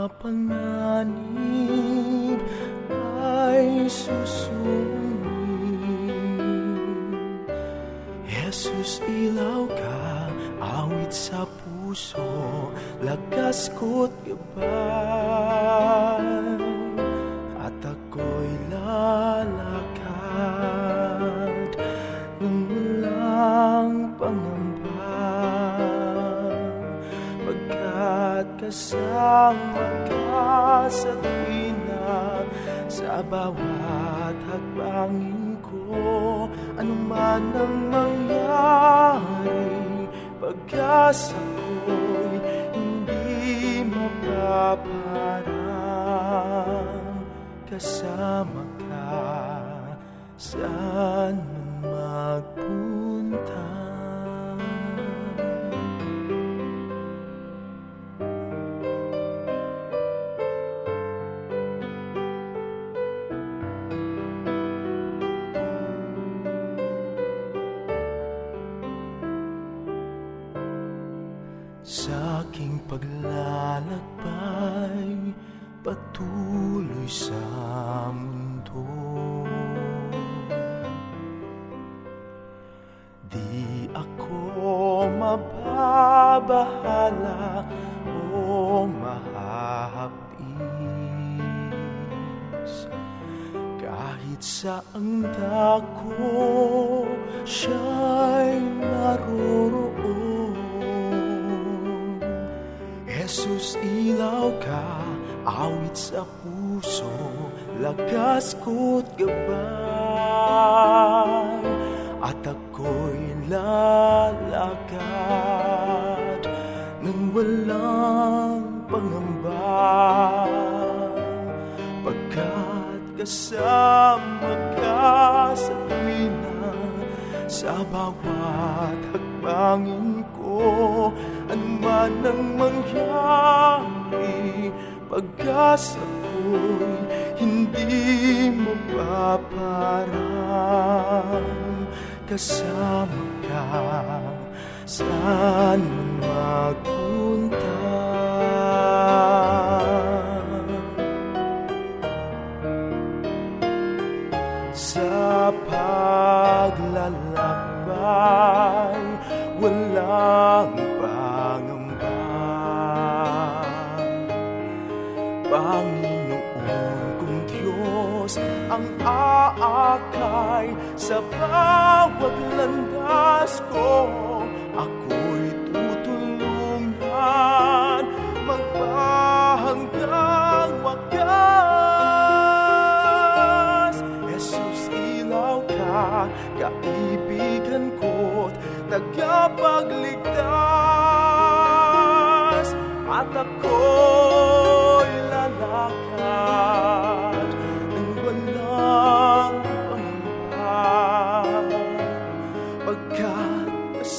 Kahit mapanganib ay susunod Jesus, ilaw ka, awit sa puso, lakas ko't gabay. Pag-asa ko'y hindi mapaparang kasama ka saan man magpunta. Saang dako, siya'y naroroon. Jesus, ilaw ka, awit sa puso, lakas ko't gabay. Kasama ka sa tuwina sa bawat hakbangin ko anuman ang mangyari pag-asa ko'y hindi mapaparang kasama ka saan man magpunta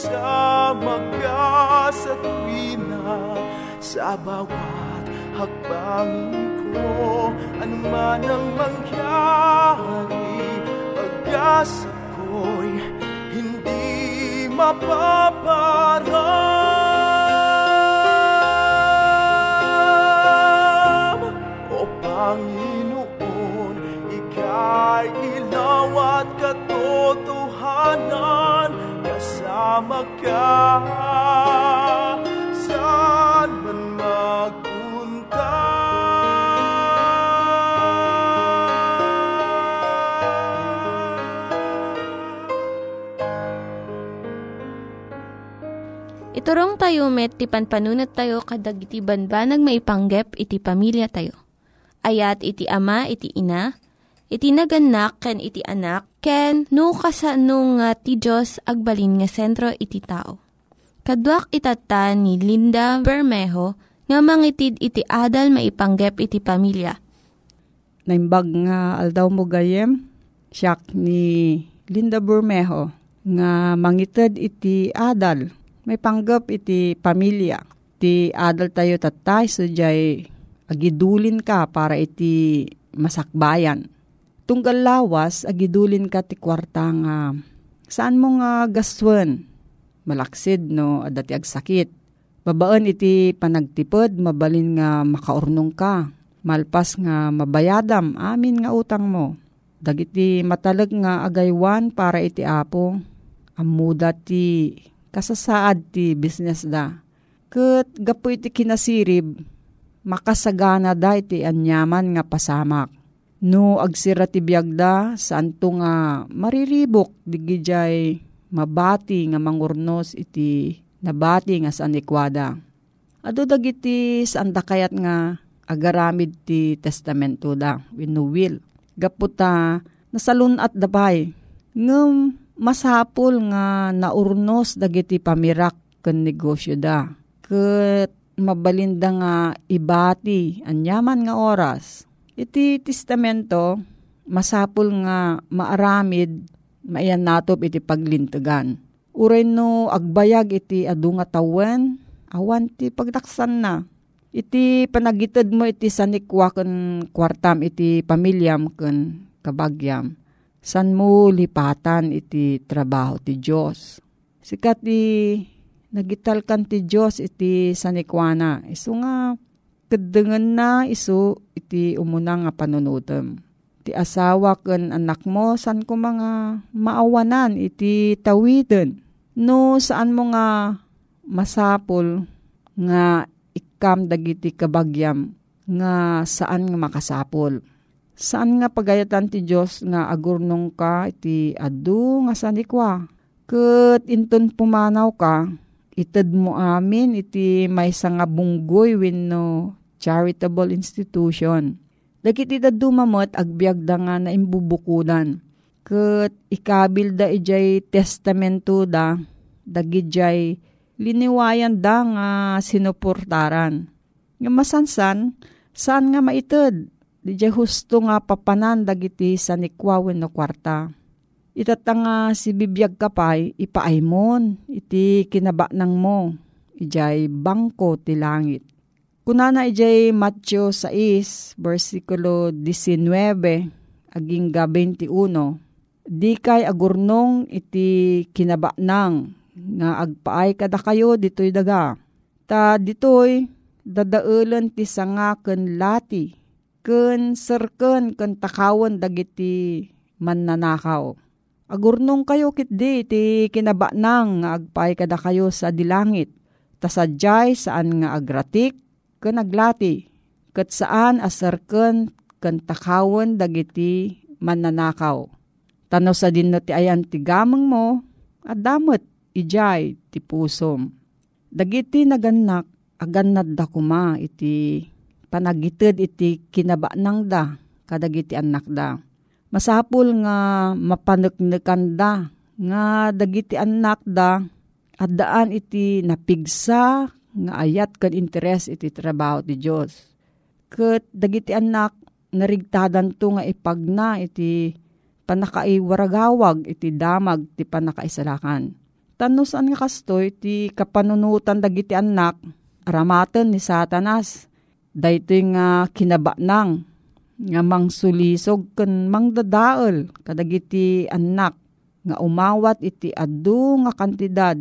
kasama ka sa tuwina sa bawat hakbangin ko. Anuman ang mangyari pag-asa ko'y hindi mapaparam Kasama ka. Saan man magpunta. Iturong tayo met, ti panpanunat tayo kadag iti banbanag maipanggep iti pamilya tayo. Ayat iti ama, iti ina, iti naganak, ken iti anak, ken no kasano nga ti Diyos agbalin nga sentro iti tao. Kaduak itata ni Linda Bermejo nga mangitid iti adal maipanggep iti pamilya. Naimbag nga aldaw mo gayem, siyak ni Linda Bermejo nga mangited iti adal may panggap iti pamilya. Ti adal tayo tatay so agidulin ka para iti masakbayan. Tunggal lawas agidulin ka ti kwarta nga saan mo nga gaswan? Malaksid no adati agsakit. Babaan iti panagtipod mabalin nga makaurnong ka. Malpas nga mabayadam amin nga utang mo. Dagiti matalag nga agaywan para iti apo. Amuda ti kasasaad ti business da. Kat gapo iti kinasirib, makasagana da iti anyaman nga pasamak. No agsira ti biyagda, saan to nga mariribok, digijay mabati nga mangurnos iti nabati nga saan ikwada. Ado dagiti saan da kayat nga agaramid ti testamento da, wino will. Gaputa, nasalun at dabay, ngem masapul nga naurnos dagiti pamirak ken negosyo da. Ket mabalinda nga ibati anyaman nga oras. Iti testamento masapul nga maaramid maiyan natop iti paglintegan. Uray no agbayag iti adu nga tawen awan ti pagdaksan na. Iti panagited mo iti sanikwa ken kwartam iti pamilyam ken kabagyam san mo lipatan iti trabaho ti Diyos. Sikat ti nagital kan ti Diyos iti sanikwana. Iso nga kadengan na iso iti umuna nga panunutem. Ti asawa ken anak mo san ko mga maawanan iti tawiden. No saan mo nga masapol nga ikam dagiti kabagyam nga saan nga makasapol Saan nga pagayatan ti Diyos nga agurnong ka iti adu nga sanikwa. Kat inton pumanaw ka, ited mo amin iti may nga bunggoy wenno charitable institution. Dagiti adu mamot agbyag da nga na imbubukudan. Kat ikabil da ijay testamento da, dagijay liniwayan da nga sinuportaran. Nga masansan, saan nga maited? di husto nga papanan dagiti sa nikwawen no kwarta. Itata nga si bibiyag kapay, ipaaymon, iti kinabaknang mo, ijay bangko ti langit. Kunana ijay Matthew 6, versikulo 19, aging 21, di kay agurnong iti kinabaknang nga agpaay kada kayo ditoy daga. Ta ditoy dadaulan ti sanga ken lati ken serken ken takawan dagiti mannanakaw. Agurnong kayo kitdi ti kinabaknang nga agpaay kada kayo sa dilangit. Tasadyay saan nga agratik ken aglati. Kat saan asarken ken takawan dagiti mannanakaw. Tanaw sa dinno ti ayan ti gamang mo, at damot ijay ti pusom. Dagiti naganak, aganad da kuma iti panagitid iti kinabaknang da, kadagiti anak da. Masapul nga mapaneknekan da, nga dagiti anak da, at daan iti napigsa, nga ayat kan interes iti trabaho ti Diyos. Kat dagiti anak, narigtadan to nga ipagna iti panakaiwaragawag iti damag ti panakaisalakan. Tano saan nga kastoy ti kapanunutan dagiti anak, aramaten ni satanas. Dayto nga kinabaknang nga mangsulisog ken mangdadaol kadagiti anak nga umawat iti adu nga kantidad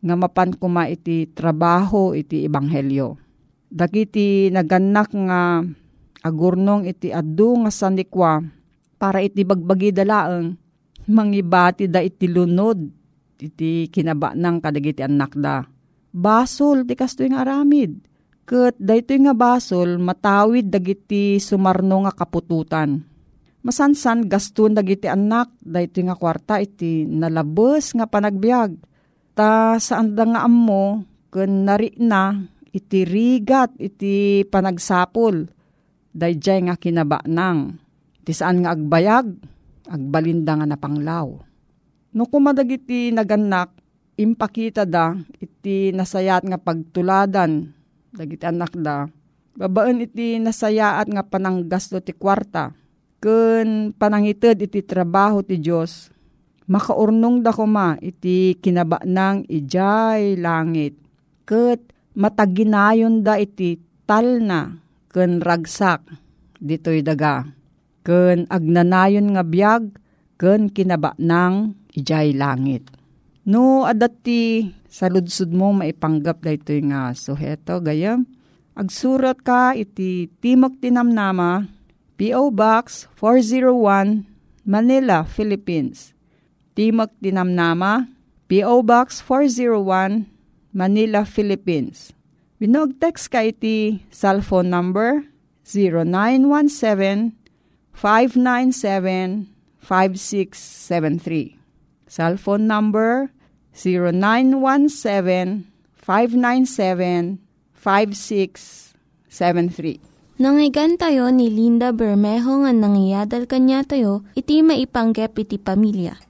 nga mapan kuma iti trabaho iti ebanghelyo. Dagiti naganak nga agurnong iti adu nga sanikwa para iti bagbagi dalaeng mangibati da iti lunod iti kinaba ng kadagiti anak da. Basol ti kasto nga aramid. Kat dayto nga basol matawid dagiti sumarno nga kapututan. Masansan gaston dagiti anak dayto nga kwarta iti nalabes nga panagbiag. Ta saan da nga ammo ken nari na iti rigat iti panagsapol. Dayjay nga kinaba nang Ti saan nga agbayag, agbalinda nga napanglaw. No kumadagiti naganak, impakita da, iti nasayat nga pagtuladan, dagiti anak da, babaan iti nasayaat nga pananggasto ti kwarta, ken panangited iti trabaho ti Diyos, makaurnong da kuma iti kinaba ng ijay langit, ket mataginayon da iti talna, ken ragsak, dito'y daga ken agnanayon nga biag ken kinaba ng ijay langit. No adati sa ludsud mo maipanggap dayto nga suheto gayam. Agsurat ka iti Timok Tinamnama, P.O. Box 401, Manila, Philippines. Timok Tinamnama, P.O. Box 401, Manila, Philippines. Binog text ka iti cellphone number 0917 597-5673. Cellphone number 0917-597-5673. Nangyigan tayo ni Linda Bermejo nga nangyadal kanya tayo, iti maipanggep iti pamilya.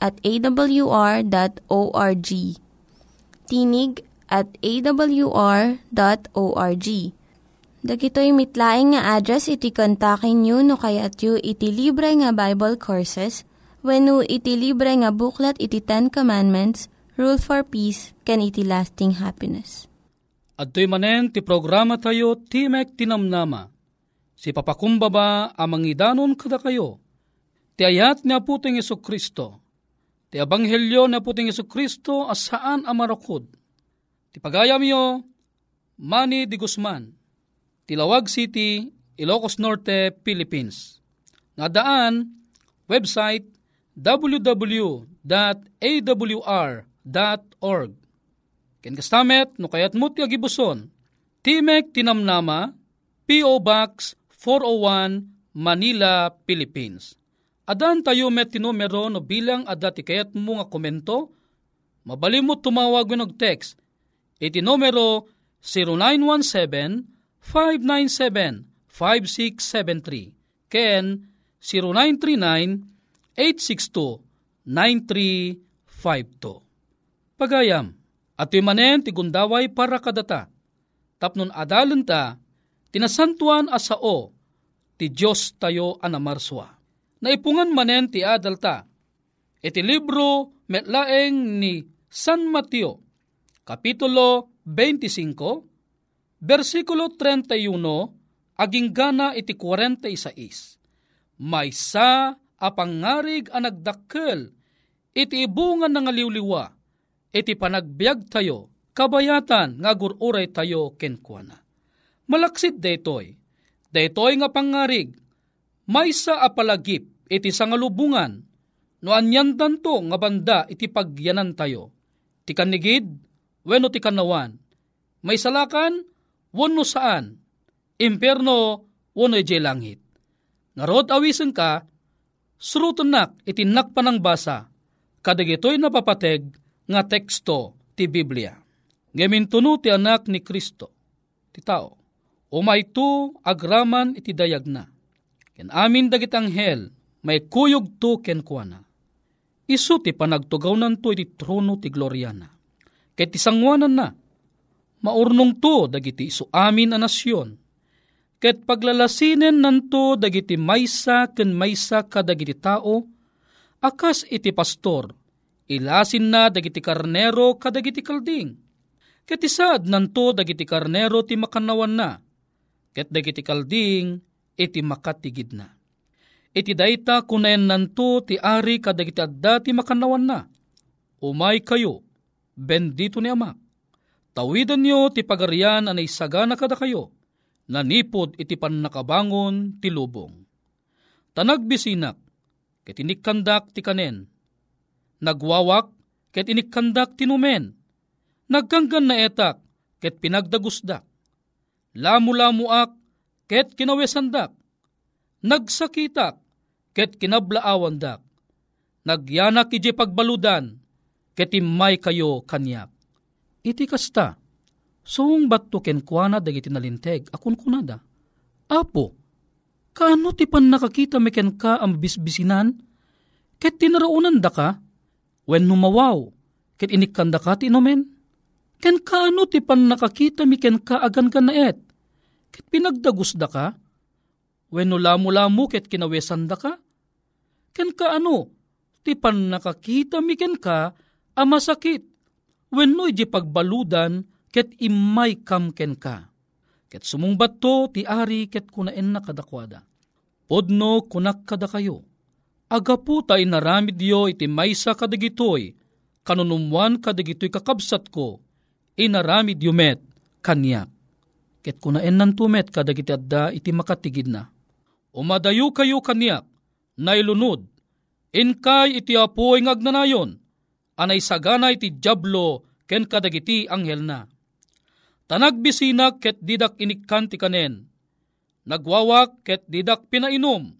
at awr.org. Tinig at awr.org Dagitoy mitlaing nga address iti kontakin nyo no kayat yu iti libre nga Bible Courses when no iti libre nga buklat iti Ten Commandments, Rule for Peace, can iti lasting happiness. At manen ti programa tayo Timek Tinamnama. Si papakumbaba amang idanon kada kayo. Ti ayat ni Aputing Yeso Kristo. Ti Abanghelyo ni Aputing Yeso Kristo asaan amarakod. Ti pagayam yo, Manny Di Guzman Tilawag City, Ilocos Norte, Philippines. Nga daan, website www.awr.org. Ken kastamet no kayat mo ti agibuson. Timek Tinamnama, P.O. Box 401, Manila, Philippines. Adan tayo met numero no bilang ti kayat mo nga komento, mabali mo tumawag mo ng text. Iti numero 0917-597-5673 ken 0939-862-9352. Pagayam, at manen ti gundaway para kadata, tapnon adalan ta, tinasantuan asao, ti Diyos tayo anamarswa. Naipungan manen ti adalta, iti libro metlaeng ni San Mateo, Kapitulo 25, versikulo 31, aging gana iti 46. Maysa apangarig ang nagdakkel, iti ibungan ng aliwliwa, iti panagbiag tayo, kabayatan nga gururay tayo kenkwana. Malaksit daytoy, daytoy nga pangarig, maysa apalagip iti sangalubungan, no anyan danto nga banda iti pagyanan tayo. Ti kanigid, weno ti kanawan, may salakan, wano saan, imperno, wano ije langit. Narod awisen ka, surutunak itinak pa ng basa, kadagitoy napapateg nga teksto ti Biblia. Ngamin tuno ti anak ni Kristo, ti tao. Umay tu agraman iti dayag na. Ken amin dagit anghel, may kuyog tu ken kuana. Isu ti panagtugaw nanto iti trono ti Gloriana. Ket ti sangwanan na, maurnong to dagiti isu amin a nasyon. Ket paglalasinen nanto dagiti maysa ken maysa kadagiti tao, akas iti pastor, ilasin na dagiti karnero kadagiti kalding. Ket isad nanto dagiti karnero ti makanawan na, ket dagiti kalding iti makatigid na. Iti dayta kunayan nanto ti ari kadagiti adda ti makanawan na. Umay kayo, bendito ni Ama. Tawidan niyo ti pagarian anay sagana kada kayo, nanipod iti panakabangon ti lubong. Tanagbisinak, ket inikkandak ti kanen, nagwawak, ket inikkandak tinumen, nagkanggan na etak, ket pinagdagusdak, lamu-lamuak, ket kinawesandak, nagsakitak, ket kinablaawandak, nagyanak ije pagbaludan, ket imay kayo kanyak. Iti kasta, suong bato ken kuana dagiti nalinteg, akun kunada. Apo, kaano ti pan nakakita meken ka ang bisbisinan? Ket tinaraunan da ka, when numawaw, ket inikanda ka ti? Ken kaano ti pan nakakita mi ken ka agan ka naet? Ket pinagdagus da ka? When nulamu-lamu ket kinawesan da ka? Ken kaano ti pan nakakita mi ken ka a masakit? When no iji pagbaludan ket imay kam ken ka? Ket sumungbat to ti ari ket kunaen na kadakwada. Podno kunak kada kayo. Agapu ta inaramid yo iti maysa kadagitoy, kanunumwan kadagitoy kakabsat ko, inaramid yumet kanyak. Ket kunaen nan tumet kadagiti adda iti makatigid na. Umadayo kayo kanyak, nailunod, inkay iti apoy ngagnanayon, anay sagana iti jablo ken kadagiti anghel na. Tanagbisinak ket didak inikkan ti kanen, nagwawak ket didak pinainom,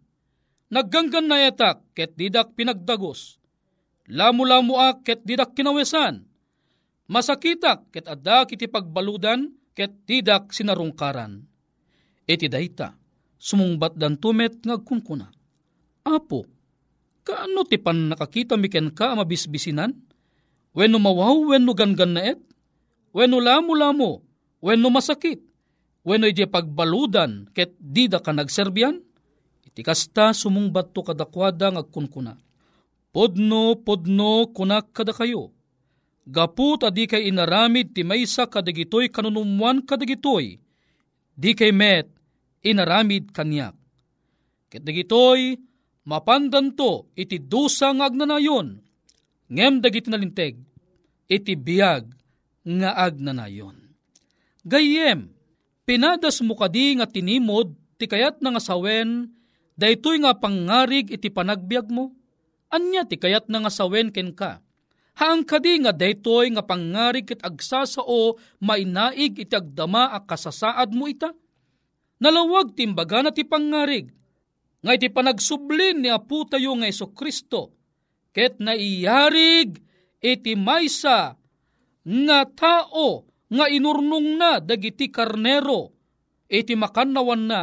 nagganggan na etak ket didak pinagdagos, lamu-lamuak ket didak kinawesan, masakitak ket adda kiti pagbaludan ket didak sinarungkaran. Iti dayta, sumungbat dan tumet ngagkunkuna. Apo, kaano ti pan nakakita miken ka mabisbisinan? Wenno mawaw, wenno gangan na? Wenno lamu-lamu, wenno masakit? Wenno ije pagbaludan ket dida ka nagserbian? Iti kasta sumungbat to kadakwada ngagkunkuna. Podno, podno, kunak kada kayo. Gaput adi kay inaramid ti maysa kadagitoy kanunumuan kadagitoy. Di kay met inaramid kanyak. Ket dagitoy mapandanto iti dusa nga agnanayon. Ngem dagiti nalinteg iti biyag nga agnanayon. Gayem, pinadas mo kadi nga tinimod ti kayat nga sawen daytoy nga pangarig iti panagbiag mo. Anya ti kayat nga sawen ken ka. Haang kadi nga daytoy nga pangarig ket agsasao mainaig iti agdama a kasasaad mo ita. Nalawag timbaga na ti pangarig. nga iti panagsublin ni Apo tayo nga Iso Kristo, ket naiyarig iti maysa nga tao nga inurnong na dagiti karnero, iti makanawan na,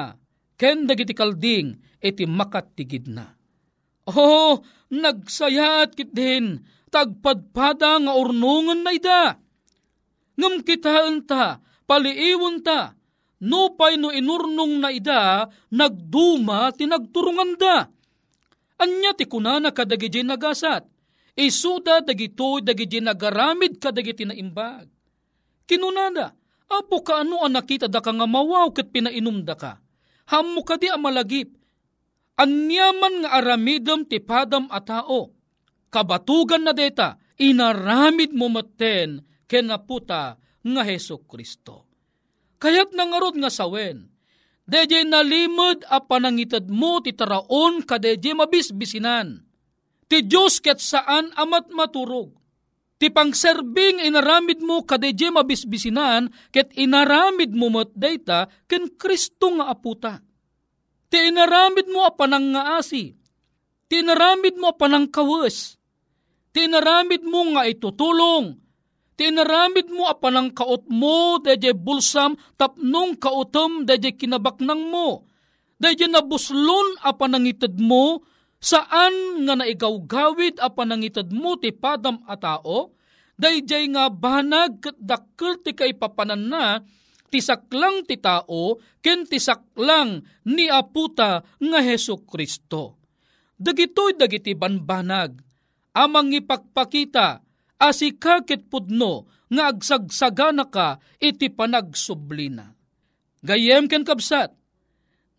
ken dagiti kalding, iti makatigid na. Oh, nagsayat kit din, tagpadpada nga urnungan na ida. Ngam kitaan ta, paliiwan ta, nupay no inurnong na ida, nagduma tinagturungan da. Anya ti kunana kadagiti nagasat, isuda dagito dagiti nagaramid kadagiti na imbag. Kinunada, apo ka ano ang nakita da ka nga mawaw kat pinainom da ka. Hamo ka di amalagip. Anyaman nga aramidam ti padam a tao. Kabatugan na deta, inaramid mo maten kenaputa nga Heso Kristo. Kayat nangarod nga sawen, Deje nalimod a panangitad mo ti taraon kadeje mabisbisinan. Ti Diyos ket saan amat maturog. Ti pangserbing inaramid mo kadeje mabisbisinan ket inaramid mo mat data ken Kristo nga aputa. Ti inaramid mo a panang nga asi. Ti inaramid mo a panang kawes. Ti inaramid mo nga itutulong Tinaramid mo apanang kaot mo, daye bulsam, tapnong kautom, daye kinabaknang mo. Daye nabuslon apanangitad mo, saan nga naigawgawid apanangitad mo ti padam a tao, dayjay nga banag kat dakkel ti kaipapanan na, tisaklang ti tao, ken tisaklang ni aputa nga Heso Kristo. Dagitoy dagiti banbanag, amang ipagpakita, asikakit pudno nga agsagsagana ka iti panagsublina. Gayem ken kabsat,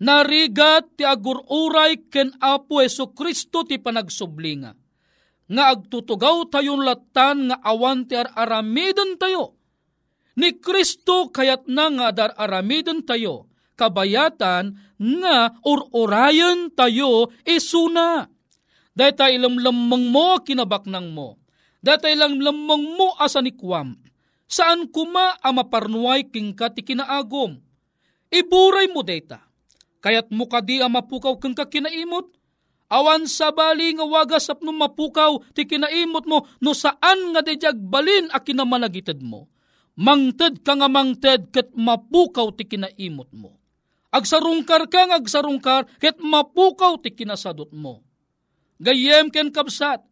narigat ti agururay ken Apo Yesu Kristo ti panagsublinga. Nga agtutugaw tayon latan nga awan ti aramiden tayo. Ni Kristo kayat na nga dar aramiden tayo, kabayatan nga ururayan tayo isuna. Dahil tayo ilamlamang mo kinabaknang mo Datay lang lamang mo asa ni Kwam. Saan kuma amaparnuay king ka ti kinaagom. Iburay mo data. Kayat mo kadi mapukaw kang kakinaimot. Awan sa bali nga wagas apno mapukaw ti kinaimot mo no saan nga dijag balin a kinamanagitad mo. Mangted ka nga mangted ket mapukaw ti kinaimot mo. Agsarungkar ka nga agsarungkar ket mapukaw ti kinasadot mo. Gayem ken kapsat,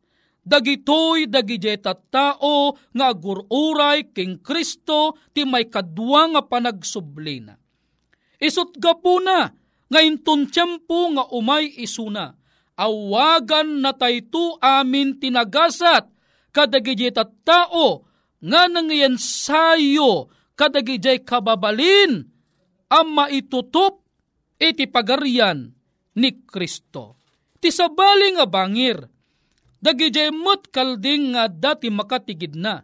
dagitoy dagijeta tao nga agururay king Kristo ti may kadwa nga panagsublina. Isot gapuna nga inton nga umay isuna, awagan na tayto amin tinagasat kadagijeta tao nga nangayan sayo kadagijay kababalin ang maitutop iti pagarian ni Kristo. Ti sabali nga bangir, dagijay mo't kalding nga dati makatigid na.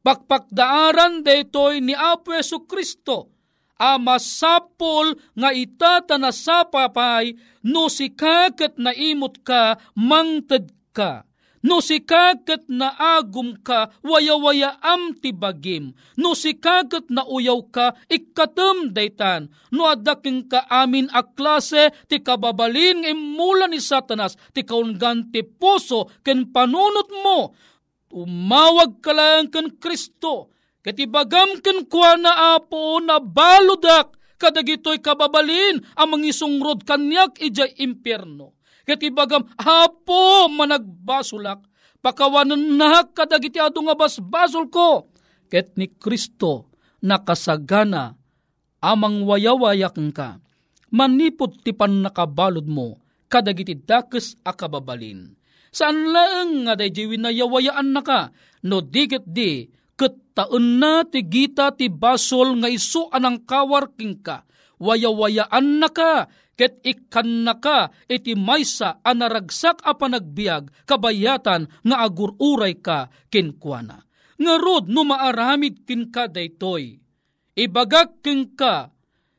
Pakpakdaaran daytoy ni Apo Yesu Kristo, ama sapol nga itata na sapapay no si kakat na imot ka mangted ka No si kagat na agum ka, waya-waya am tibagim. No si kagat na uyaw ka, ikatem daytan. No adaking ka amin a klase, ti kababalin imula ni satanas, ti kaungan ti puso, ken panunot mo. Umawag ka lang ken Kristo, katibagam ken kwa na apo na baludak, kadagitoy kababalin, amang isungrod kanyak ija impierno Ket ibagam, hapo managbasulak, pakawanan na kadagiti ado nga basbasol ko. Ket ni Kristo nakasagana amang wayawayak ka. Manipot ti pan nakabalod mo, kadagiti dakes akababalin. Saan lang nga day jiwin na yawayaan na no digit di, ket taon na ti gita ti basol nga isu anang kawarking ka, wayawayaan na ket ikan na ka iti maysa anaragsak a panagbiag kabayatan nga agururay ka kinkwana. Nga rod no maaramid kin ka daytoy. Ibagak kin ka,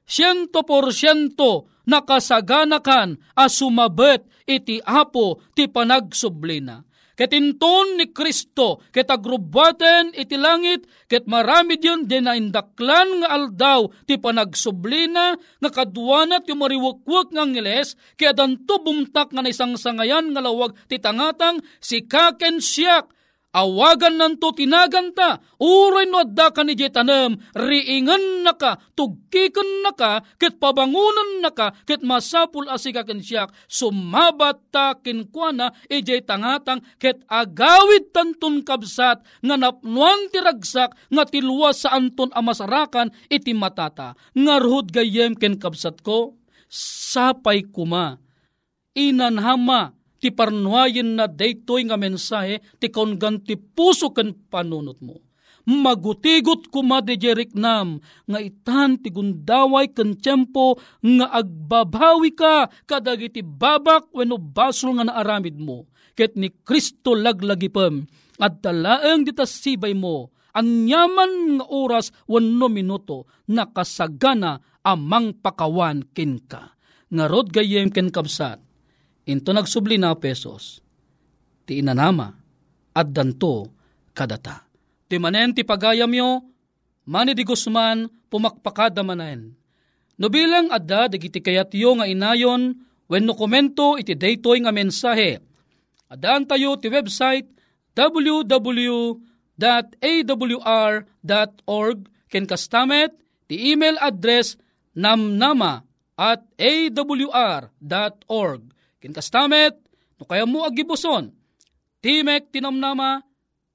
siyento por siyento nakasaganakan a sumabet iti apo ti panagsublina. Ket inton ni Kristo, ket agrubaten iti langit, ket marami diyon din na indaklan nga aldaw, ti panagsublina, nga kadwanat yung mariwakwak nga ngiles, kaya danto bumtak nga na isang sangayan nga lawag ti tangatang, si kaken siyak, Awagan nanto tinaganta, uray no adda ka ni jetanam, riingan na ka, tugkikan na ka, ket pabangunan na ka, ket masapul asika siyak, sumabat ta kinkwana, ijay tangatang, ket agawid tantun kabsat, nga napnuan tiragsak, nga tilwas sa anton amasarakan, iti matata, ngarhud gayem ken kabsat ko, sapay kuma, inanhama, ti parnuayin na daytoy nga mensahe ti kaungan ti puso ken panunot mo. Magutigot kuma de nam nga itan ti gundaway ken tiyempo nga agbabawi ka kadagiti babak wenno basol nga naaramid mo. Ket ni Kristo laglagipem at dalaeng ditasibay mo anyaman nga oras wenno minuto nakasagana amang pakawan ken ka. Ngarod gayem ken kabsat into nagsubli na pesos. Ti inanama, at danto kadata. Ti manen ti pagayam yo, mani di Guzman pumakpakada manaen. No bilang adda dagiti kayat yo nga inayon, when no komento iti daytoy nga mensahe. Adaan tayo ti website www.awr.org ken kastamet ti email address namnama at awr.org Kinkastamet, no kaya mo agibuson. Timek Tinamnama,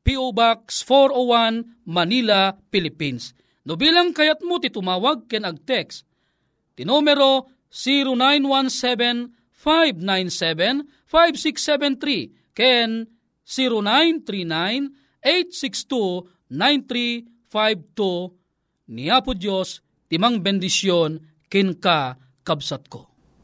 P.O. Box 401, Manila, Philippines. No bilang kayat mo ti tumawag ken ag-text. Ti numero 0917-597-5673 ken 0939-862-9352 Niya po Diyos, timang bendisyon, ken ka kabsat ko.